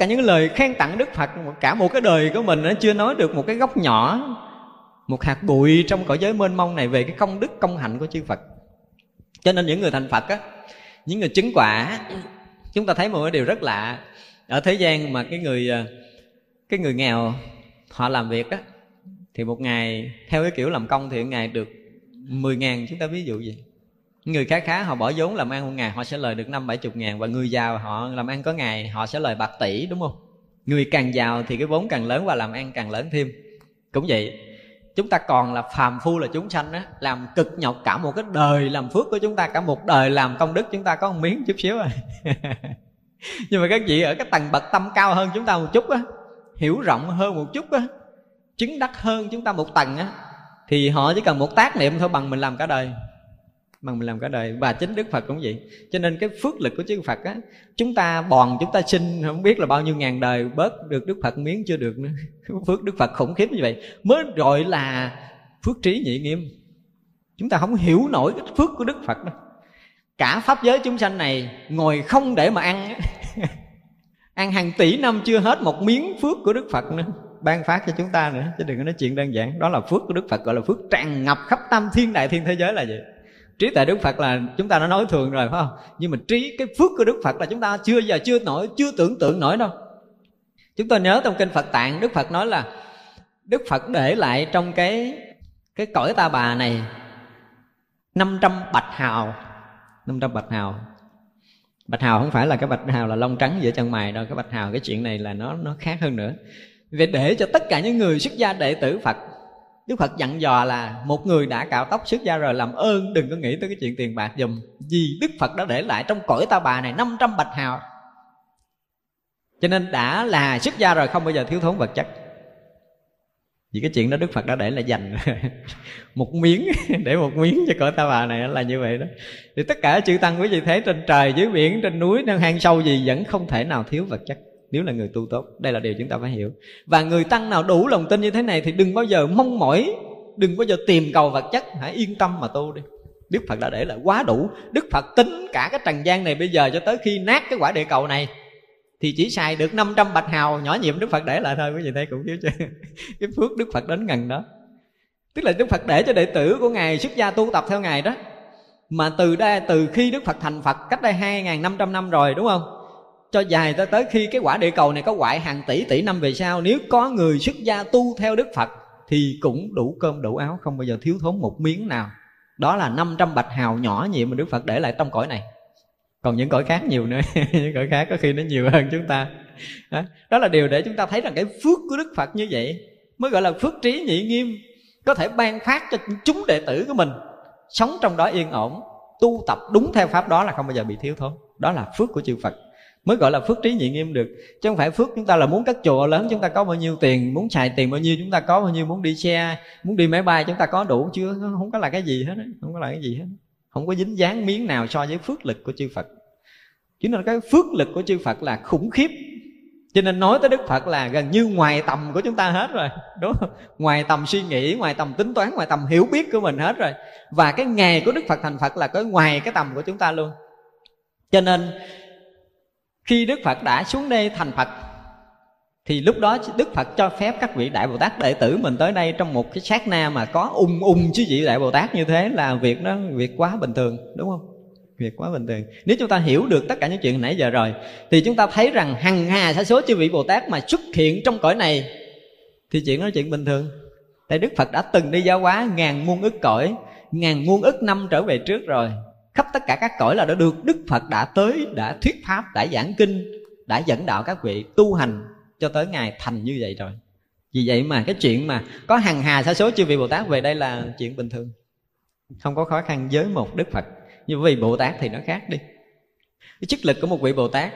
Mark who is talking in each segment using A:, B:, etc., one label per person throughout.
A: cả những lời khen tặng đức phật cả một cái đời của mình nó chưa nói được một cái góc nhỏ, một hạt bụi trong cõi giới mênh mông này về cái công đức, công hạnh của chư phật. Cho nên những người thành phật á, những người chứng quả, chúng ta thấy một cái điều rất lạ. Ở thế gian mà cái người ờ, cái người nghèo, họ làm việc á, thì một ngày theo cái kiểu làm công thì một ngày được 10 ngàn. Chúng ta ví dụ gì người khá khá, họ bỏ vốn làm ăn một ngày, họ sẽ lời được năm bảy chục ngàn và người giàu họ làm ăn có ngày, họ sẽ lời bạc tỷ, đúng không? Người càng giàu thì cái vốn càng lớn và làm ăn càng lớn thêm. Cũng vậy, chúng ta còn là phàm phu là chúng sanh á, làm cực nhọc cả một cái đời, làm phước của chúng ta cả một đời, làm công đức chúng ta có một miếng chút xíu rồi à. nhưng mà các vị ở cái tầng bậc tâm cao hơn chúng ta một chút á, hiểu rộng hơn một chút á, chứng đắc hơn chúng ta một tầng á, thì họ chỉ cần một tác niệm thôi bằng mình làm cả đời bằng mình làm cả đời. Và chính đức phật cũng vậy. Cho nên cái phước lực của chư phật á, chúng ta bòn, chúng ta sinh, không biết là bao nhiêu ngàn đời bớt được đức phật miếng chưa được nữa. Phước đức phật khủng khiếp như vậy. Mới gọi là phước trí nhị nghiêm. Chúng ta không hiểu nổi cái phước của đức phật đâu. Cả pháp giới chúng sanh này ngồi không để mà ăn ăn hàng tỷ năm chưa hết một miếng phước của đức phật nữa. Ban phát cho chúng ta nữa, chứ đừng có nói chuyện đơn giản. Đó là phước của đức phật, gọi là phước tràn ngập khắp tam thiên đại thiên thế giới là vậy trí tuệ đức phật là chúng ta đã nói thường rồi, phải không? Nhưng mà trí, cái phước của đức phật là chúng ta chưa giờ chưa nổi, chưa tưởng tượng nổi đâu. Chúng ta nhớ trong kinh phật tạng, đức phật nói là đức phật để lại trong cái cái cõi ta bà này 500 bạch hào. 500 bạch hào. Bạch hào không phải là cái bạch hào là lông trắng giữa chân mày đâu, cái bạch hào, cái chuyện này là nó nó khác hơn nữa. Vì để cho tất cả những người xuất gia đệ tử phật Đức Phật dặn dò là một người đã cạo tóc xuất gia rồi làm ơn, đừng có nghĩ tới cái chuyện tiền bạc dùm. Vì Đức Phật đã để lại trong cõi ta bà này 500 bạch hào. Cho nên đã là xuất gia rồi, không bao giờ thiếu thốn vật chất. Vì cái chuyện đó Đức Phật đã để là dành một miếng, để một miếng cho cõi ta bà này, là như vậy đó. Thì tất cả chư tăng quý vị thấy trên trời, dưới biển, trên núi, Nơi hang sâu gì vẫn không thể nào thiếu vật chất nếu là người tu tốt, đây là điều chúng ta phải hiểu. Và người tăng nào đủ lòng tin như thế này thì đừng bao giờ mong mỏi, đừng bao giờ tìm cầu vật chất. Hãy yên tâm mà tu đi. Đức phật đã để lại quá đủ. Đức phật tính cả cái trần gian này bây giờ cho tới khi nát cái quả địa cầu này thì chỉ xài được 500 bạch hào nhỏ nhiệm đức phật để lại thôi. Quý vị thấy cũng thiếu chưa? Cái phước đức phật đến gần đó. Tức là đức phật để cho đệ tử của ngài xuất gia tu tập theo ngài đó. Mà từ đây, từ khi đức phật thành phật cách đây hai ngàn năm trăm năm rồi, đúng không? Cho dài tới tới khi cái quả địa cầu này có quại hàng tỷ tỷ năm về sau nếu có người xuất gia tu theo đức phật thì cũng đủ cơm đủ áo không bao giờ thiếu thốn một miếng nào. Đó là 500 bạch hào nhỏ nhiệm mà đức phật để lại trong cõi này. Còn những cõi khác nhiều nữa những cõi khác có khi nó nhiều hơn chúng ta. Đó, đó là điều để chúng ta thấy rằng cái phước của đức phật như vậy mới gọi là phước trí nhị nghiêm có thể ban phát cho chúng đệ tử của mình sống trong đó yên ổn tu tập đúng theo pháp đó là không bao giờ bị thiếu thốn. Đó là phước của chư phật mới gọi là phước trí nhị nghiêm được. Chứ không phải phước chúng ta là muốn cất chùa lớn chúng ta có bao nhiêu tiền, muốn xài tiền bao nhiêu chúng ta có bao nhiêu, muốn đi xe, muốn đi máy bay chúng ta có đủ chưa? Không có là cái gì hết không có là cái gì hết. Không có dính dáng miếng nào so với phước lực của chư phật. Chứ nên cái phước lực của chư phật là khủng khiếp. Cho nên nói tới đức phật là gần như ngoài tầm của chúng ta hết rồi. Đúng không? Ngoài tầm suy nghĩ, ngoài tầm tính toán, ngoài tầm hiểu biết của mình hết rồi. Và cái ngày của đức phật thành phật là cái ngoài cái tầm của chúng ta luôn. Cho nên khi đức phật đã xuống đây thành phật, thì lúc đó đức phật cho phép các vị đại bồ tát đệ tử mình tới đây trong một cái sát na mà có ung ung chứ vị đại bồ tát như thế là việc đó việc quá bình thường, đúng không? Việc quá bình thường. Nếu chúng ta hiểu được tất cả những chuyện nãy giờ rồi, thì chúng ta thấy rằng hằng hà sa số chư vị bồ tát mà xuất hiện trong cõi này, thì chuyện đó là chuyện bình thường. Tại đức phật đã từng đi giáo hóa ngàn muôn ức cõi, ngàn muôn ức năm trở về trước rồi khắp tất cả các cõi là đã được đức phật đã tới, đã thuyết pháp, đã giảng kinh, đã dẫn đạo các vị tu hành cho tới ngày thành như vậy rồi. Vì vậy mà cái chuyện mà có hằng hà sa số chư vị bồ tát về đây là chuyện bình thường. Không có khó khăn với một đức phật. Nhưng vì bồ tát thì nó khác đi. Cái chức lực của một vị bồ tát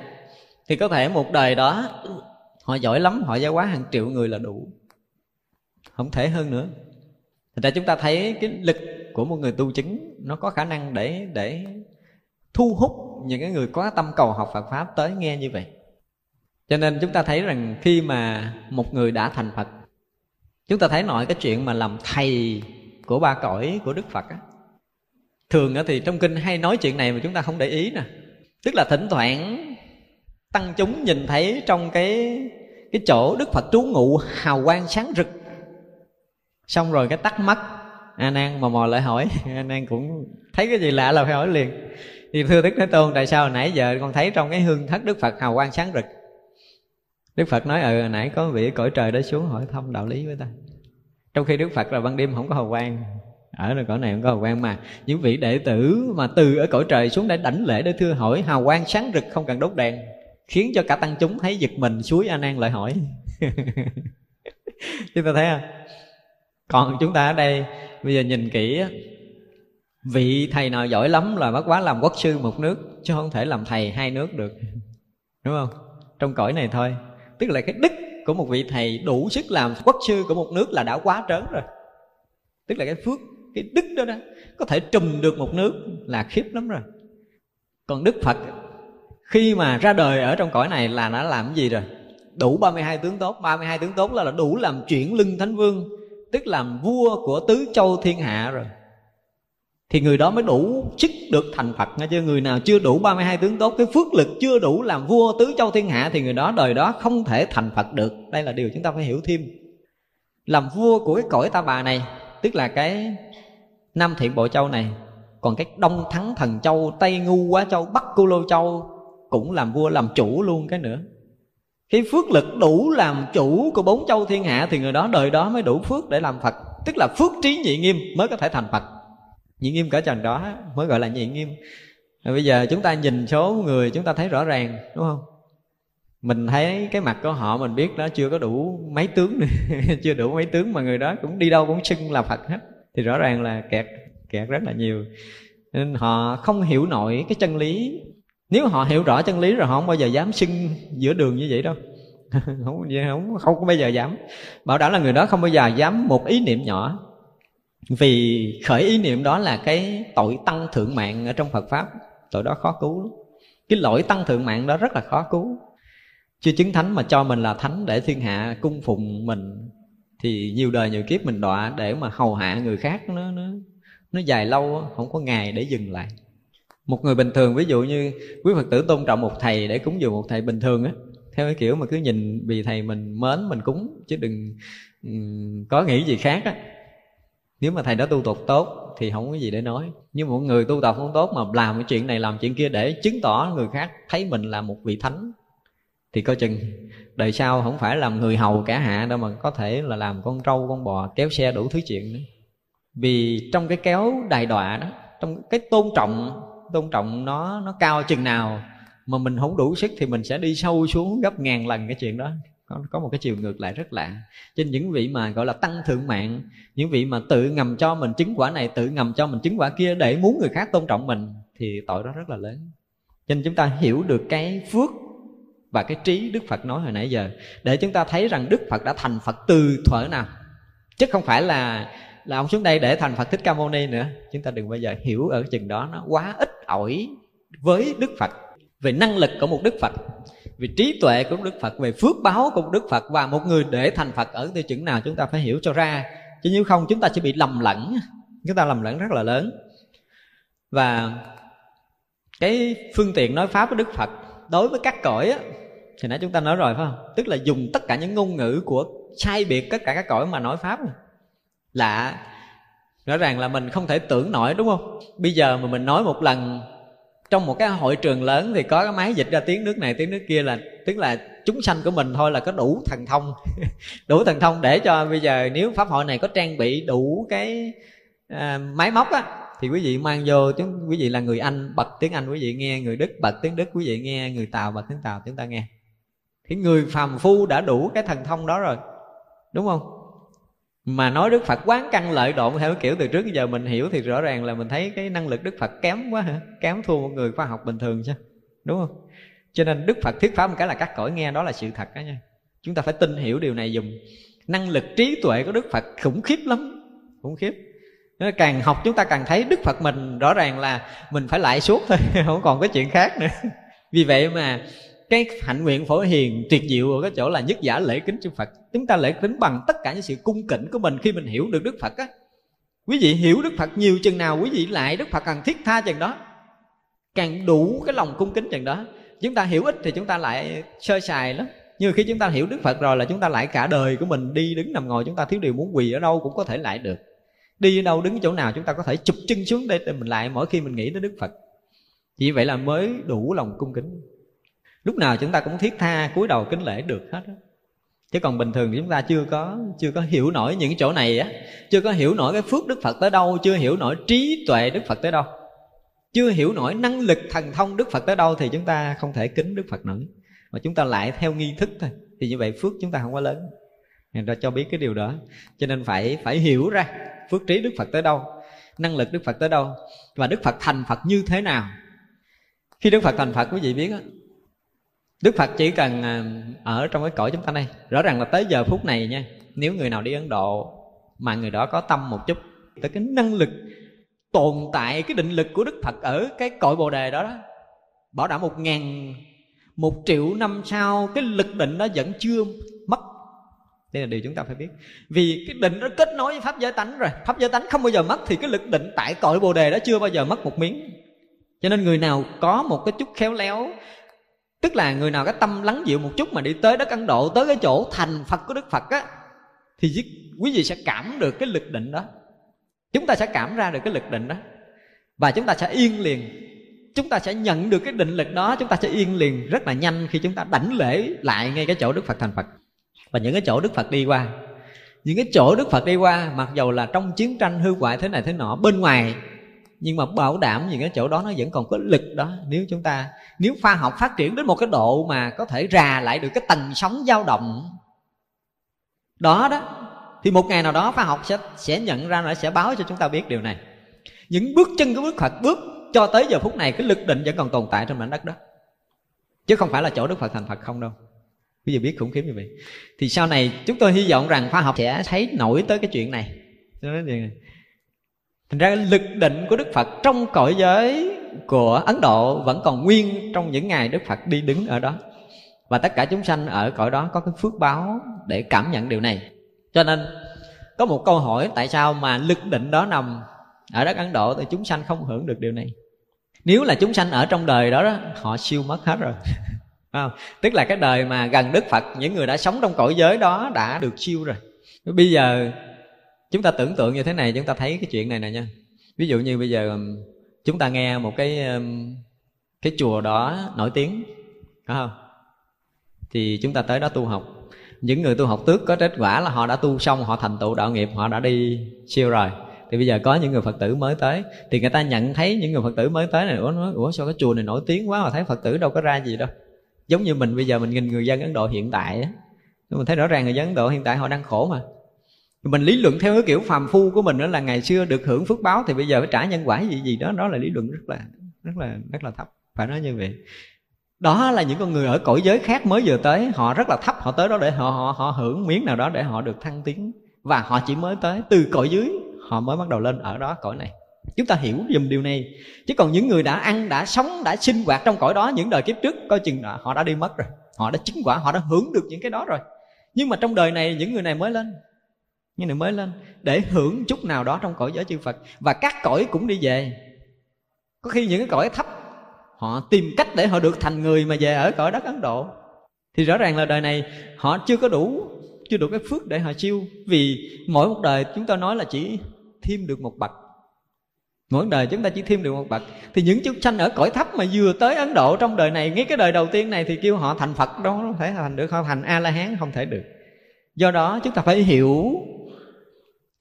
A: thì có thể một đời đó họ giỏi lắm, họ giáo hóa hàng triệu người là đủ. Không thể hơn nữa. Thật ra chúng ta thấy cái lực của một người tu chứng nó có khả năng để để thu hút những cái người có tâm cầu học Phật pháp tới nghe như vậy. Cho nên chúng ta thấy rằng khi mà một người đã thành Phật, chúng ta thấy nội cái chuyện mà làm thầy của ba cõi của Đức Phật á. Thường thì trong kinh hay nói chuyện này mà chúng ta không để ý nè. Tức là thỉnh thoảng tăng chúng nhìn thấy trong cái cái chỗ đức phật trú ngụ hào quang sáng rực xong rồi cái tắt mắt a nan mò mò lại hỏi. A nan cũng thấy cái gì lạ là phải hỏi liền. Thì thưa đức thế tôn, tại sao nãy giờ con thấy trong cái hương thất đức phật hào quang sáng rực? Đức phật nói ừ nãy có vị cõi trời đó xuống hỏi thăm đạo lý với ta. Trong khi đức phật là ban đêm không có hào quang, ở nơi cõi này không có hào quang mà. Những vị đệ tử mà từ ở cõi trời xuống để đảnh lễ để thưa hỏi, hào quang sáng rực không cần đốt đèn, khiến cho cả tăng chúng thấy giật mình, suối a nan lại hỏi. Chúng ta thấy không? Còn chúng ta ở đây bây giờ nhìn kỹ vị thầy nào giỏi lắm là bất quá làm quốc sư một nước chứ không thể làm thầy hai nước được. Đúng không? Trong cõi này thôi. Tức là cái đức của một vị thầy đủ sức làm quốc sư của một nước là đã quá trớn rồi. Tức là cái phước cái đức đó đó có thể trùm được một nước là khiếp lắm rồi. Còn đức phật khi mà ra đời ở trong cõi này là nó làm cái gì rồi? Đủ 32 tướng tốt. 32 tướng tốt là, là đủ làm chuyển lưng thánh vương tức làm vua của tứ châu thiên hạ rồi. Thì người đó mới đủ chức được thành Phật nghe chưa người nào chưa đủ 32 tướng tốt, cái phước lực chưa đủ làm vua tứ châu thiên hạ thì người đó đời đó không thể thành Phật được. Đây là điều chúng ta phải hiểu thêm. Làm vua của cái cõi ta bà này, tức là cái Nam Thiện Bộ Châu này, còn cái Đông Thắng Thần Châu, Tây Ngu Quá Châu, Bắc Cô Lô Châu cũng làm vua, làm chủ luôn cái nữa khi phước lực đủ làm chủ của bốn châu thiên hạ thì người đó đời đó mới đủ phước để làm phật. Tức là phước trí nhị nghiêm mới có thể thành phật. Nhị nghiêm cỡ trần đó mới gọi là nhị nghiêm. Rồi bây giờ chúng ta nhìn số người chúng ta thấy rõ ràng, đúng không? Mình thấy cái mặt của họ mình biết đó chưa có đủ mấy tướng nữa, chưa đủ mấy tướng mà người đó cũng đi đâu cũng xưng là phật hết. Thì rõ ràng là kẹt kẹt rất là nhiều. Nên họ không hiểu nổi cái chân lý nếu họ hiểu rõ chân lý rồi, họ không bao giờ dám xưng giữa đường như vậy đâu. Không không không có bao giờ dám. Bảo đảm là người đó không bao giờ dám một ý niệm nhỏ. Vì khởi ý niệm đó là cái tội tăng thượng mạng ở trong Phật pháp. Tội đó khó cứu cái lỗi tăng thượng mạng đó rất là khó cứu. Chưa chứng thánh mà cho mình là thánh để thiên hạ cung phụng mình, thì nhiều đời nhiều kiếp mình đọa để mà hầu hạ người khác. Nó nó nó dài lâu, không có ngày để dừng lại một người bình thường ví dụ như quý phật tử tôn trọng một thầy để cúng dường một thầy bình thường á theo cái kiểu mà cứ nhìn vì thầy mình mến mình cúng chứ đừng um, có nghĩ gì khác á. Nếu mà thầy đó tu tục tốt thì không có gì để nói. Nhưng một người tu tập không tốt mà làm cái chuyện này làm chuyện kia để chứng tỏ người khác thấy mình là một vị thánh thì coi chừng đời sau không phải làm người hầu cả hạ đâu mà có thể là làm con trâu con bò kéo xe đủ thứ chuyện nữa. Vì trong cái kéo đài đọa đó trong cái tôn trọng tôn trọng nó nó cao chừng nào mà mình không đủ sức thì mình sẽ đi sâu xuống gấp ngàn lần cái chuyện đó. Có, có một cái chiều ngược lại rất lạ. Trên những vị mà gọi là tăng thượng mạng những vị mà tự ngầm cho mình chứng quả này tự ngầm cho mình chứng quả kia để muốn người khác tôn trọng mình thì tội đó rất là lớn. Cho nên chúng ta hiểu được cái phước và cái trí Đức Phật nói hồi nãy giờ. Để chúng ta thấy rằng Đức Phật đã thành Phật từ thuở nào. Chứ không phải là là ông xuống đây để thành Phật Thích Ca Mâu Ni nữa. Chúng ta đừng bao giờ hiểu ở chừng đó nó quá ít ỏi với Đức Phật. Về năng lực của một Đức Phật về trí tuệ của Đức Phật về phước báo của một Đức Phật và một người để thành Phật ở tiêu chuẩn nào chúng ta phải hiểu cho ra. Chứ nếu không chúng ta sẽ bị lầm lẫn. Chúng ta lầm lẫn rất là lớn. Và cái phương tiện nói pháp của Đức Phật đối với các cõi á, thì nãy chúng ta nói rồi phải không? Tức là dùng tất cả những ngôn ngữ của sai biệt tất cả các cõi mà nói pháp lạ rõ ràng là mình không thể tưởng nổi đúng không? Bây giờ mà mình nói một lần trong một cái hội trường lớn thì có cái máy dịch ra tiếng nước này tiếng nước kia là tức là chúng sanh của mình thôi là có đủ thần thông. Đủ thần thông để cho bây giờ nếu pháp hội này có trang bị đủ cái à, máy móc á thì quý vị mang vô chúng quý vị là người anh bật tiếng anh quý vị nghe người đức bật tiếng đức quý vị nghe người tàu bật tiếng tàu chúng ta nghe. Thì người phàm phu đã đủ cái thần thông đó rồi đúng không? Mà nói đức phật quán căn lợi độn theo kiểu từ trước giờ mình hiểu thì rõ ràng là mình thấy cái năng lực đức phật kém quá hả? Kém thua một người khoa học bình thường chứ, đúng không? Cho nên đức phật thuyết pháp một cái là cắt cõi nghe đó là sự thật đó nha. Chúng ta phải tin hiểu điều này dùng năng lực trí tuệ của đức phật khủng khiếp lắm, khủng khiếp. Càng học chúng ta càng thấy đức phật mình rõ ràng là mình phải lại suốt thôi, không còn cái chuyện khác nữa. Vì vậy mà cái hạnh nguyện phổ hiền tuyệt diệu ở cái chỗ là nhất giả lễ kính chư Phật. Chúng ta lễ kính bằng tất cả những sự cung kính của mình khi mình hiểu được Đức Phật á. Quý vị hiểu Đức Phật nhiều chừng nào, quý vị lại Đức Phật càng thiết tha chừng đó, càng đủ cái lòng cung kính chừng đó. Chúng ta hiểu ít thì chúng ta lại sơ sài lắm. Nhưng khi chúng ta hiểu đức phật rồi là chúng ta lại cả đời của mình đi đứng nằm ngồi chúng ta thiếu điều muốn quỳ ở đâu cũng có thể lại được. Đi ở đâu đứng chỗ nào chúng ta có thể chụp chân xuống đây để mình lại mỗi khi mình nghĩ tới đức phật. Chỉ vậy là mới đủ lòng cung kính lúc nào chúng ta cũng thiết tha, cúi đầu kính lễ được hết đó. chứ còn bình thường chúng ta chưa có chưa có hiểu nổi những chỗ này á. Chưa có hiểu nổi cái phước đức phật tới đâu, chưa hiểu nổi trí tuệ đức phật tới đâu. Chưa hiểu nổi năng lực thần thông đức phật tới đâu thì chúng ta không thể kính đức phật nữa. Mà chúng ta lại theo nghi thức thôi, thì như vậy phước chúng ta không quá lớn. Người ta cho biết cái điều đó. Cho nên phải phải hiểu ra phước trí đức phật tới đâu, năng lực đức phật tới đâu, và đức phật thành phật như thế nào. Khi đức phật thành phật, quý vị biết á đức phật chỉ cần à, ở trong cái cõi chúng ta này rõ ràng là tới giờ phút này nha nếu người nào đi ấn độ mà người đó có tâm một chút tới cái năng lực tồn tại cái định lực của đức phật ở cái cội bồ đề đó, đó bảo đảm một ngàn một triệu năm sau cái lực định đó vẫn chưa mất. Đây là điều chúng ta phải biết. Vì cái định nó kết nối với pháp giới tánh rồi pháp giới tánh không bao giờ mất thì cái lực định tại cội bồ đề đó chưa bao giờ mất một miếng. Cho nên người nào có một cái chút khéo léo tức là người nào cái tâm lắng dịu một chút mà đi tới đất ấn độ, tới cái chỗ thành phật của đức phật á, thì quý vị sẽ cảm được cái lực định đó. Chúng ta sẽ cảm ra được cái lực định đó. Và chúng ta sẽ yên liền. Chúng ta sẽ nhận được cái định lực đó, chúng ta sẽ yên liền rất là nhanh khi chúng ta đảnh lễ lại ngay cái chỗ đức phật thành phật. Và những cái chỗ đức phật đi qua, những cái chỗ đức phật đi qua, mặc dầu là trong chiến tranh hư hoại thế này thế nọ, bên ngoài nhưng mà bảo đảm những cái chỗ đó nó vẫn còn có lực đó. Nếu chúng ta, nếu khoa học phát triển đến một cái độ mà có thể rà lại được cái tầng sóng dao động, đó đó, thì một ngày nào đó khoa học sẽ sẽ nhận ra nó, sẽ báo cho chúng ta biết điều này. Những bước chân của bước Phật bước cho tới giờ phút này, cái lực định vẫn còn tồn tại trên mảnh đất đó. Chứ không phải là chỗ Đức Phật thành Phật không đâu. Bây giờ biết khủng khiếp như vậy. Thì sau này chúng tôi hy vọng rằng khoa học sẽ thấy nổi tới cái chuyện này thành ra lực định của Đức Phật trong cõi giới của Ấn Độ vẫn còn nguyên trong những ngày Đức Phật đi đứng ở đó. Và tất cả chúng sanh ở cõi đó có cái phước báo để cảm nhận điều này. Cho nên có một câu hỏi tại sao mà lực định đó nằm ở đất ấn độ thì chúng sanh không hưởng được điều này? Nếu là chúng sanh ở trong đời đó, đó họ siêu mất hết rồi. Không? tức là cái đời mà gần đức phật những người đã sống trong cõi giới đó đã được siêu rồi. Bây giờ chúng ta tưởng tượng như thế này, chúng ta thấy cái chuyện này nè nha. Ví dụ như bây giờ um, chúng ta nghe một cái um, cái chùa đó nổi tiếng, phải không? Thì chúng ta tới đó tu học. Những người tu học tước có kết quả là họ đã tu xong, họ thành tựu đạo nghiệp, họ đã đi siêu rồi. Thì bây giờ có những người phật tử mới tới. Thì người ta nhận thấy những người phật tử mới tới này, ủa, nói, ủa, sao cái chùa này nổi tiếng quá mà thấy phật tử đâu có ra gì đâu. Giống như mình bây giờ mình nhìn người dân ấn độ hiện tại á. Mình thấy rõ ràng người dân ấn độ hiện tại họ đang khổ mà mình lý luận theo cái kiểu phàm phu của mình đó là ngày xưa được hưởng phước báo thì bây giờ phải trả nhân quả gì gì đó đó là lý luận rất là rất là rất là thấp. Phải nói như vậy. Đó là những con người ở cõi giới khác mới vừa tới, họ rất là thấp, họ tới đó để họ họ họ hưởng miếng nào đó để họ được thăng tiến. Và họ chỉ mới tới từ cõi dưới, họ mới bắt đầu lên ở đó cõi này. Chúng ta hiểu dùm điều này. Chứ còn những người đã ăn, đã sống, đã sinh hoạt trong cõi đó những đời kiếp trước, coi chừng là họ đã đi mất rồi. Họ đã chứng quả, họ đã hưởng được những cái đó rồi. Nhưng mà trong đời này, những người này mới lên như này mới lên. Để hưởng chút nào đó trong cõi giới chư Phật. Và các cõi cũng đi về. Có khi những cái cõi thấp, họ tìm cách để họ được thành người mà về ở cõi đất ấn độ. Thì rõ ràng là đời này, họ chưa có đủ, chưa đủ cái phước để họ chiêu. Vì mỗi một đời chúng ta nói là chỉ thêm được một bậc. Mỗi đời chúng ta chỉ thêm được một bậc. Thì những chúng sanh ở cõi thấp mà vừa tới ấn độ trong đời này, ngay cái đời đầu tiên này thì kêu họ thành phật. Đó không thể thành được họ thành a la hán không thể được. Do đó chúng ta phải hiểu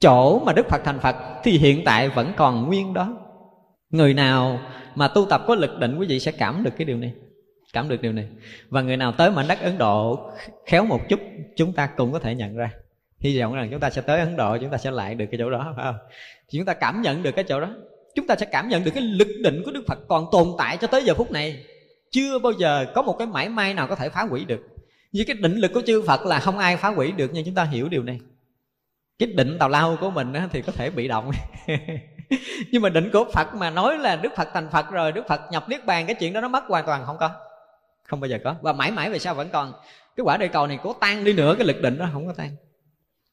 A: chỗ mà đức phật thành phật thì hiện tại vẫn còn nguyên đó. Người nào mà tu tập có lực định, quý vị sẽ cảm được cái điều này. Cảm được điều này. Và người nào tới mảnh đất ấn độ, khéo một chút, chúng ta cũng có thể nhận ra. Hy vọng rằng chúng ta sẽ tới ấn độ, chúng ta sẽ lại được cái chỗ đó, phải không? Thì chúng ta cảm nhận được cái chỗ đó. Chúng ta sẽ cảm nhận được cái lực định của đức phật còn tồn tại cho tới giờ phút này. Chưa bao giờ có một cái mãi may nào có thể phá hủy được. Vì cái định lực của chư phật là không ai phá hủy được, nhưng chúng ta hiểu điều này cái định tào lao của mình thì có thể bị động. Nhưng mà định của phật mà nói là đức phật thành phật rồi, đức phật nhập niết bàn, cái chuyện đó nó mất hoàn toàn không có. Không bao giờ có. Và mãi mãi về sau vẫn còn. Cái quả địa cầu này có tan đi nữa, cái lực định đó không có tan.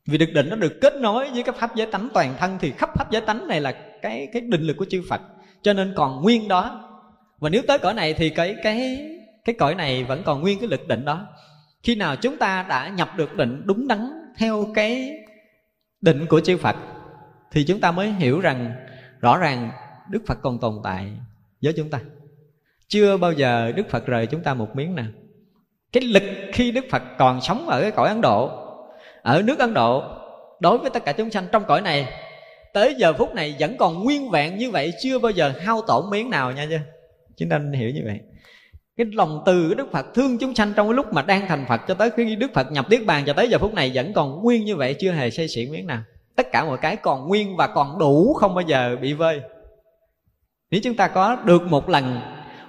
A: Vì lực định nó được kết nối với cái pháp giới tánh toàn thân thì khắp pháp giới tánh này là cái cái định lực của chư Phật. Cho nên còn nguyên đó. Và nếu tới cõi này thì cái cái cái cõi này vẫn còn nguyên cái lực định đó. Khi nào chúng ta đã nhập được định đúng đắn theo cái định của chư phật, thì chúng ta mới hiểu rằng rõ ràng đức phật còn tồn tại với chúng ta. Chưa bao giờ đức phật rời chúng ta một miếng nào. Cái lực khi đức phật còn sống ở cái cõi ấn độ, ở nước ấn độ, đối với tất cả chúng sanh trong cõi này, tới giờ phút này vẫn còn nguyên vẹn như vậy, chưa bao giờ hao tổn miếng nào nha chứ. Chúng ta nên hiểu như vậy cái lòng từ của đức phật, thương chúng sanh trong cái lúc mà đang thành phật cho tới khi đức phật nhập niết bàn cho tới giờ phút này vẫn còn nguyên như vậy, chưa hề xây xỉn miếng nào. Tất cả mọi cái còn nguyên và còn đủ, không bao giờ bị vơi. Nếu chúng ta có được một lần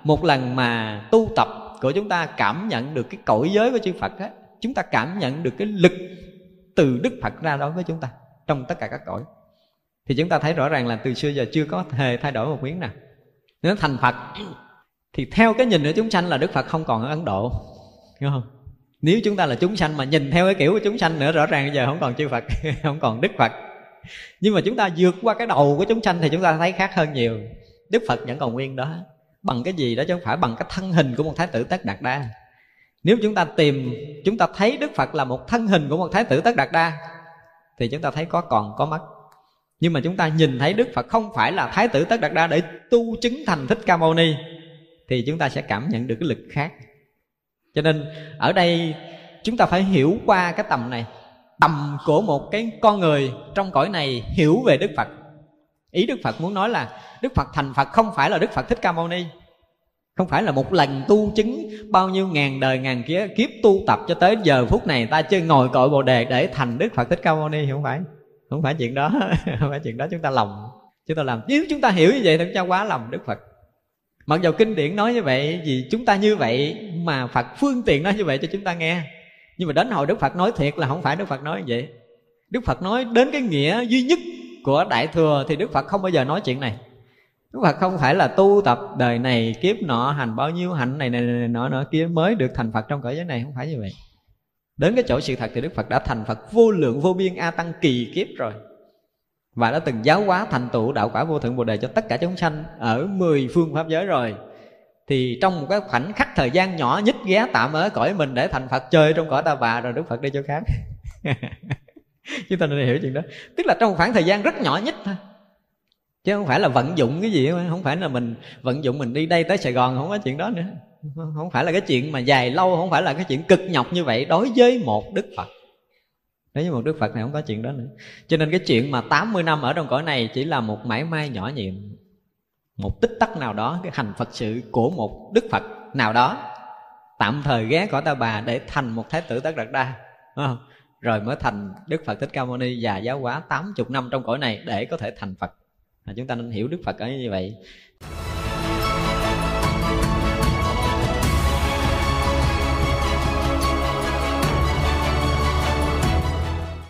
A: một lần mà tu tập của chúng ta cảm nhận được cái cõi giới của chư Phật á, chúng ta cảm nhận được cái lực từ Đức Phật ra đối với chúng ta trong tất cả các cõi. Thì chúng ta thấy rõ ràng là từ xưa giờ chưa có hề thay đổi một miếng nào. Nếu thành Phật thì theo cái nhìn của chúng sanh là Đức Phật không còn ở Ấn Độ, hiểu không? Nếu chúng ta là chúng sanh mà nhìn theo cái kiểu của chúng sanh nữa, rõ ràng bây giờ không còn chư Phật, không còn Đức Phật. Nhưng mà chúng ta vượt qua cái đầu của chúng sanh thì chúng ta thấy khác hơn nhiều. Đức Phật vẫn còn nguyên đó. Bằng cái gì đó chứ không phải bằng cái thân hình của một thái tử tất đạt đa. Nếu chúng ta tìm, chúng ta thấy đức phật là một thân hình của một thái tử tất đạt đa, thì chúng ta thấy có còn, có mất. Nhưng mà chúng ta nhìn thấy đức phật không phải là thái tử tất đạt đa để tu chứng thành thích ca mâu ni thì chúng ta sẽ cảm nhận được cái lực khác. Cho nên ở đây chúng ta phải hiểu qua cái tầm này. Tầm của một cái con người trong cõi này hiểu về đức phật. Ý đức phật muốn nói là đức phật thành phật không phải là đức phật thích ca mâu ni. Không phải là một lần tu chứng bao nhiêu ngàn đời ngàn kiếp, kiếp tu tập cho tới giờ phút này ta chưa ngồi cội bồ đề để thành đức phật thích ca mâu ni không phải. Không phải chuyện đó không phải chuyện đó chúng ta lòng chúng ta làm. Nếu chúng ta hiểu như vậy thì chúng ta quá lòng đức phật mặc dù kinh điển nói như vậy vì chúng ta như vậy mà phật phương tiện nói như vậy cho chúng ta nghe. Nhưng mà đến hồi đức phật nói thiệt là không phải đức phật nói như vậy. Đức phật nói đến cái nghĩa duy nhất của đại thừa thì đức phật không bao giờ nói chuyện này. Đức phật không phải là tu tập đời này kiếp nọ hành bao nhiêu hạnh này này, này nọ nọ kia mới được thành phật trong cõi giới này. Không phải như vậy. Đến cái chỗ sự thật thì đức phật đã thành phật vô lượng vô biên a tăng kỳ kiếp rồi và đã từng giáo hóa thành tựu đạo quả vô thượng bồ đề cho tất cả chúng sanh ở mười phương pháp giới rồi. Thì trong một cái khoảnh khắc thời gian nhỏ nhất ghé tạm ở cõi mình để thành phật chơi trong cõi ta bà rồi đức phật đi chỗ khác. Chúng ta nên hiểu chuyện đó. Tức là trong một khoảng thời gian rất nhỏ nhất thôi. Chứ không phải là vận dụng cái gì không phải là mình vận dụng mình đi đây tới sài gòn, không có chuyện đó nữa. Không phải là cái chuyện mà dài lâu, không phải là cái chuyện cực nhọc như vậy đối với một đức phật nếu với một đức phật này không có chuyện đó nữa. Cho nên cái chuyện mà 80 năm ở trong cõi này chỉ là một mãi may nhỏ nhiệm một tích tắc nào đó, cái hành phật sự của một đức phật nào đó, tạm thời ghé cõi ta bà để thành một thái tử tất đạt đa không? rồi mới thành đức phật thích ca mâu ni và giáo hóa 80 năm trong cõi này để có thể thành phật. Chúng ta nên hiểu đức phật ở như vậy.